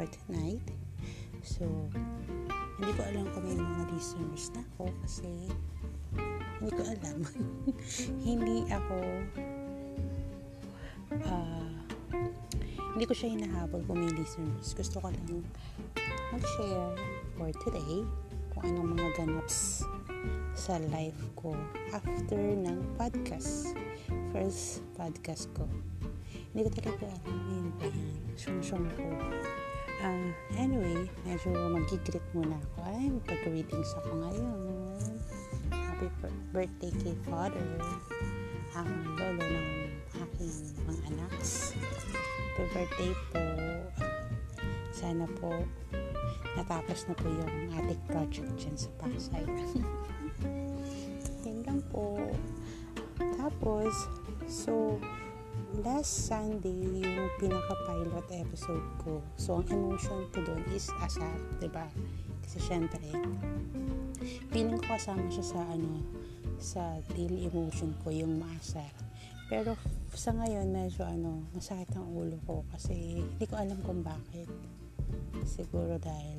for tonight. So, hindi ko alam kung may mga listeners na ako kasi hindi ko alam. hindi ako uh, hindi ko siya hinahabol kung may listeners. Gusto ko lang mag-share for today kung anong mga ganaps sa life ko after ng podcast. First podcast ko. Hindi ko talaga alam yun ba yan. Sung-sung ko. Uh, anyway, medyo mag-greet muna ako. Ay, magpag-greetings ako ngayon. Happy birthday kay father. Ang lolo ng aking mga anak. Happy birthday po. Sana po natapos na po yung ating project dyan sa Pasay. Yan po. Tapos, so, last Sunday, yung pinaka-pilot episode ko. So, ang emotion ko doon is asar, ba diba? Kasi syempre, feeling ko kasama siya sa ano, sa daily emotion ko, yung maasar. Pero sa ngayon, medyo ano, masakit ang ulo ko kasi hindi ko alam kung bakit siguro dahil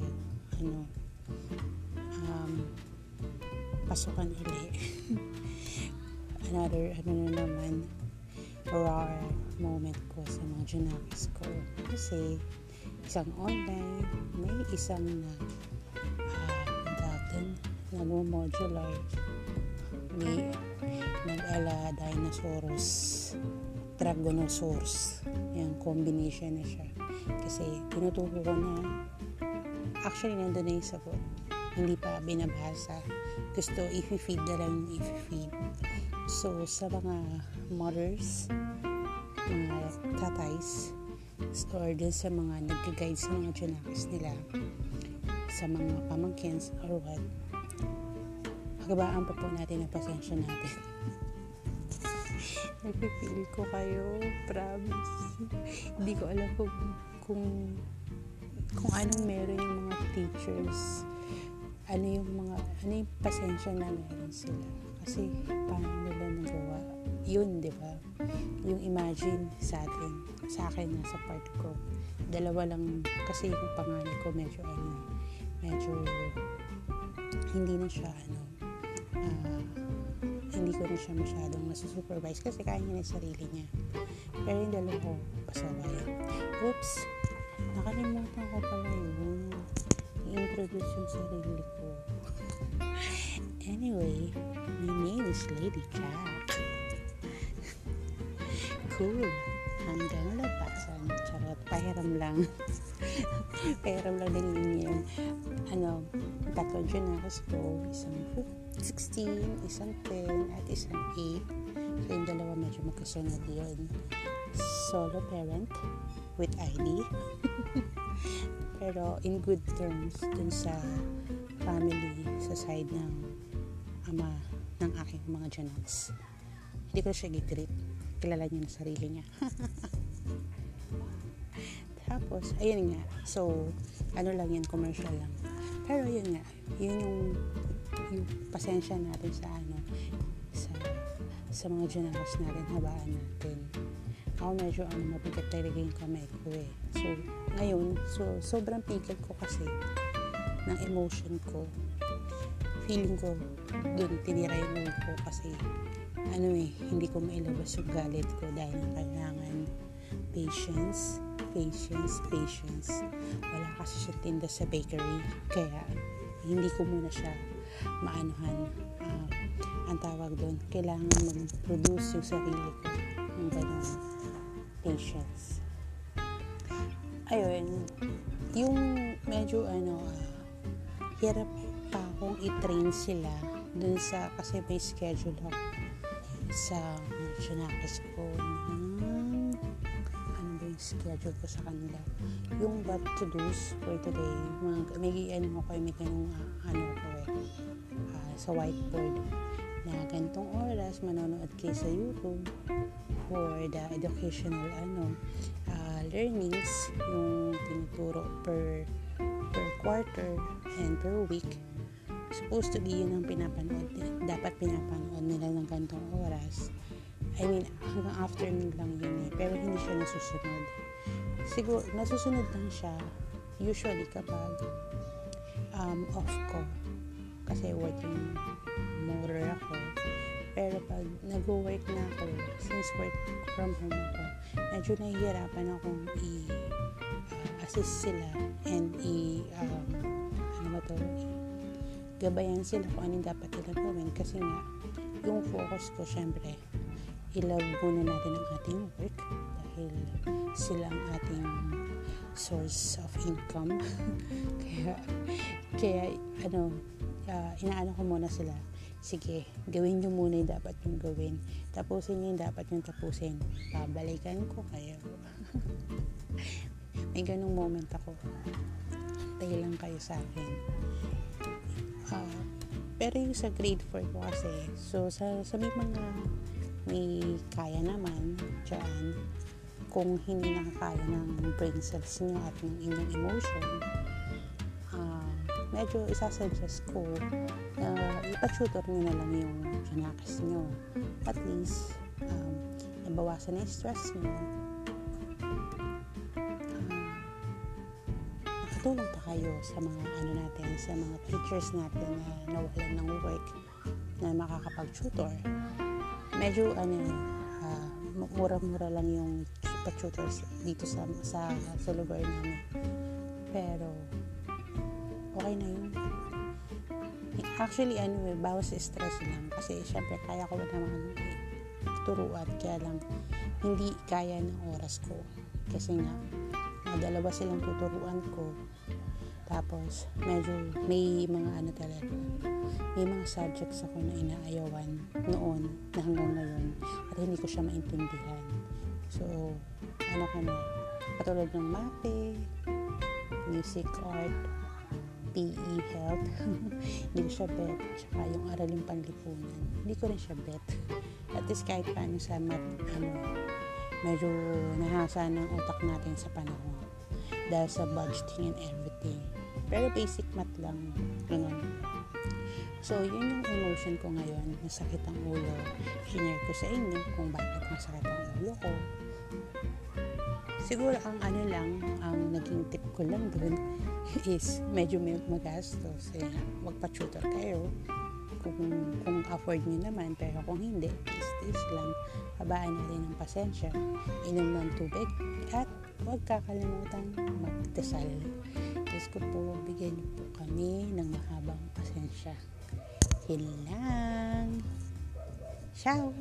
ano um, pasukan uli another ano na naman rare moment ko sa mga junakis ko. Kasi isang online may isang na uh, datin na modular may nag-ala dinosaurus dragonosaurus. Yung combination na siya. Kasi tinuturo ko na actually nandun na yung sagot. Hindi pa binabasa. Gusto i-feed na lang i-feed so sa mga mothers mga tatays or din sa mga nag-guide sa mga junakis nila sa mga pamangkins or what pagabaan pa po natin ang pasensya natin. Nagpipil ko kayo promise. Hindi ko alam kung kung kung anong meron yung mga teachers. Ano yung mga ano yung pasensya na meron sila kasi paano nila nagawa yun di ba? Yung imagine sa atin sa akin nasa part ko. Dalawa lang kasi yung panganay ko medyo ano medyo hindi na siya ano uh, hindi ko na siya masyadong nasusupervise kasi kaya niya na sarili niya. Pero yung dalawa ko pasaway. Oops! Nakalimutan ko pala yun. I-introduce yung sarili ko. Anyway is Lady Cat cool. Hanggang labasan charot pahiram lang. Pahiram lang din yun ano tatlo junakos ko isang 16 isang 10 at isang 8 so yung dalawa medyo magkasunod yun. Solo parent with ID pero in good terms dun sa family sa side ng ama ng aking mga janaks hindi ko siya gigreet kilala niya na sarili niya. Tapos ayun nga. So ano lang yan commercial lang. Pero yun nga yun yung yung pasensya natin sa ano sa sa mga janaks natin. Habaan natin. Ako medyo ano mabigat talaga yung kamay ko eh. So ngayon so sobrang pigil ko kasi ng emotion ko feeling ko dun tinira yung ulo ko kasi ano eh, hindi ko mailabas yung galit ko dahil kailangan patience, patience, patience. Wala kasi siya tinda sa bakery, kaya hindi ko muna siya maanuhan. Uh, ang tawag doon, kailangan mag-produce yung sarili ko ng ganun patience. Ayun, yung medyo ano, uh, hirap akong i-train sila dun sa, kasi may schedule ako sa Junakis ko. Hmm, ano ba yung schedule ko sa kanila? Yung what to do's for today mga, may ano ko may ganung uh, ano ko eh uh, sa whiteboard na ganitong oras manonood kayo sa YouTube for the educational ano uh, learnings yung tinuturo per per quarter and per week supposed to be yun ang pinapanood dapat pinapanood nila ng gantong oras. I mean hanggang afternoon lang yun eh pero hindi siya nasusunod. Siguro nasusunod lang siya usually kapag um, off ko, kasi working motor ako, pero pag nag-work na ako, since work from home ako, medyo nahihirapan akong i-assist sila and i, um, ano ba to, gabayan sila kung anong dapat nila gawin kasi nga, yung focus ko syempre, i-love muna natin ang ating work dahil sila ang ating source of income. kaya, kaya, ano, uh, inaano ko muna sila sige, gawin nyo muna yung dapat yung gawin. Tapusin nyo yung dapat yung tapusin. Pabalikan ko kayo. May ganong moment ako. Antay lang kayo sa akin. Uh, pero yung sa grade 4 ko kasi, so sa, sa may mga may kaya naman dyan, kung hindi nakakaya ng brain cells nyo at ng inyong emotion, medyo isasuggest ko na uh, ipa-tutor nyo na lang yung Janakis nyo. At least, um, nabawasan na yung stress nyo. Nakatulong pa kayo sa mga ano natin, sa mga teachers natin na nawalan ng work na makakapag-tutor. Medyo ano, uh, mura-mura lang yung pa-tutors dito sa, sa, sa lugar namin. Pero, okay na yun. Actually, ano eh, bawas stress lang. Kasi, syempre, kaya ko naman turuan. Kaya lang, hindi kaya ng oras ko. Kasi nga, dalawa silang tuturuan ko. Tapos, medyo may mga ano talaga, may mga subjects ako na inaayawan noon na hanggang ngayon at hindi ko siya maintindihan. So, ano ka na, katulad ng mape, music art, PE health. hindi ko siya bet. Tsaka yung araling panlipunan. Hindi ko rin siya bet. At least kahit paano sa mat, ano, medyo nahasa ng utak natin sa panahon. Dahil sa budgeting and everything. Pero basic math lang. Ganun. So, yun yung emotion ko ngayon. Masakit ang ulo. Shinare ko sa inyo kung bakit masakit ang ulo ko. Siguro ang ano lang, ang naging tip ko lang dun is medyo may magastos. Eh, magpa-tutor kayo kung, kung afford nyo naman. Pero kung hindi, is this lang. Habaan natin ng pasensya. Inom ng tubig at huwag kakalimutan magdasal. Diyos ko po, bigyan niyo po kami ng mahabang pasensya. Yun lang. Ciao!